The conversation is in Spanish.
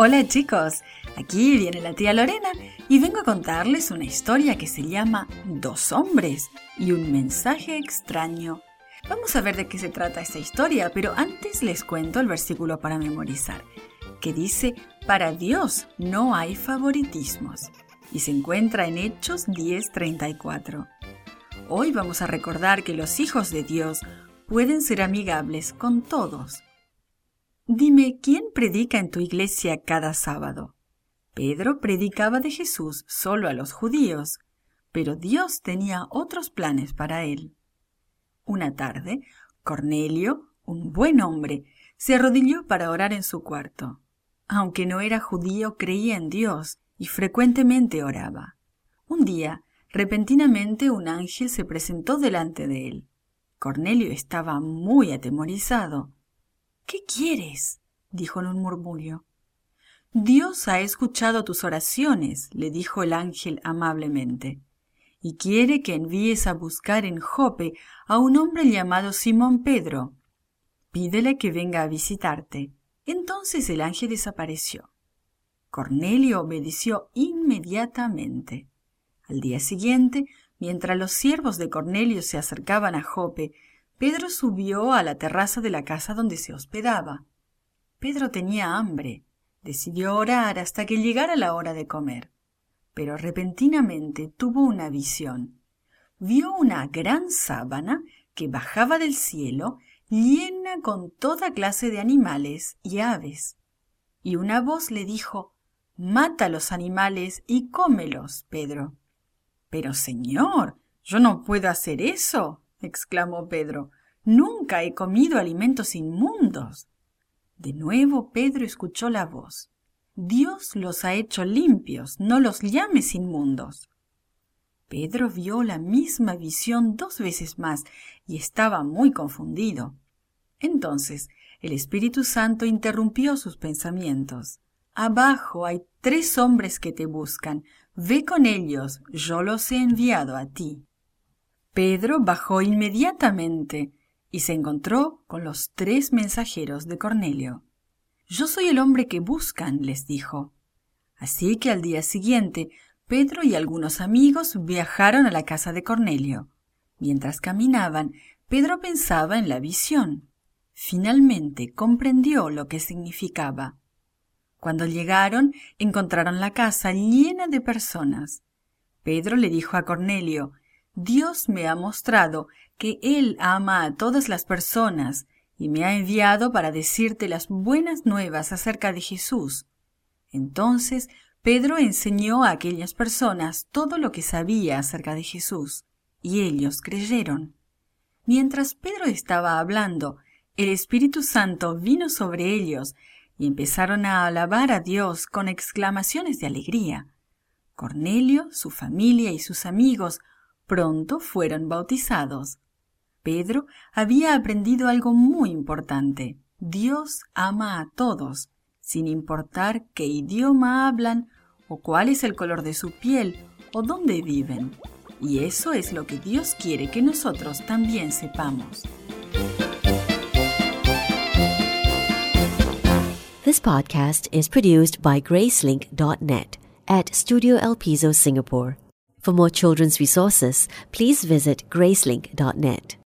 Hola chicos, aquí viene la tía Lorena y vengo a contarles una historia que se llama Dos hombres y un mensaje extraño. Vamos a ver de qué se trata esta historia, pero antes les cuento el versículo para memorizar, que dice, para Dios no hay favoritismos, y se encuentra en Hechos 10:34. Hoy vamos a recordar que los hijos de Dios pueden ser amigables con todos Dime, ¿quién predica en tu iglesia cada sábado? Pedro predicaba de Jesús solo a los judíos, pero Dios tenía otros planes para él. Una tarde, Cornelio, un buen hombre, se arrodilló para orar en su cuarto. Aunque no era judío, creía en Dios y frecuentemente oraba. Un día, repentinamente un ángel se presentó delante de él. Cornelio estaba muy atemorizado. ¿Qué quieres? dijo en un murmullo. Dios ha escuchado tus oraciones, le dijo el ángel amablemente, y quiere que envíes a buscar en Jope a un hombre llamado Simón Pedro. Pídele que venga a visitarte. Entonces el ángel desapareció. Cornelio obedeció inmediatamente. Al día siguiente, mientras los siervos de Cornelio se acercaban a Jope, Pedro subió a la terraza de la casa donde se hospedaba. Pedro tenía hambre. Decidió orar hasta que llegara la hora de comer. Pero repentinamente tuvo una visión. Vio una gran sábana que bajaba del cielo llena con toda clase de animales y aves. Y una voz le dijo, Mata los animales y cómelos, Pedro. Pero, señor, yo no puedo hacer eso, exclamó Pedro. Nunca he comido alimentos inmundos. De nuevo Pedro escuchó la voz. Dios los ha hecho limpios, no los llames inmundos. Pedro vio la misma visión dos veces más y estaba muy confundido. Entonces el Espíritu Santo interrumpió sus pensamientos. Abajo hay tres hombres que te buscan. Ve con ellos, yo los he enviado a ti. Pedro bajó inmediatamente y se encontró con los tres mensajeros de Cornelio. Yo soy el hombre que buscan, les dijo. Así que al día siguiente, Pedro y algunos amigos viajaron a la casa de Cornelio. Mientras caminaban, Pedro pensaba en la visión. Finalmente comprendió lo que significaba. Cuando llegaron, encontraron la casa llena de personas. Pedro le dijo a Cornelio, Dios me ha mostrado que Él ama a todas las personas y me ha enviado para decirte las buenas nuevas acerca de Jesús. Entonces Pedro enseñó a aquellas personas todo lo que sabía acerca de Jesús, y ellos creyeron. Mientras Pedro estaba hablando, el Espíritu Santo vino sobre ellos y empezaron a alabar a Dios con exclamaciones de alegría. Cornelio, su familia y sus amigos pronto fueron bautizados. Pedro había aprendido algo muy importante. Dios ama a todos, sin importar qué idioma hablan o cuál es el color de su piel o dónde viven. Y eso es lo que Dios quiere que nosotros también sepamos. This podcast is produced by Gracelink.net at Studio El Piso, Singapore. For more children's resources, please visit gracelink.net.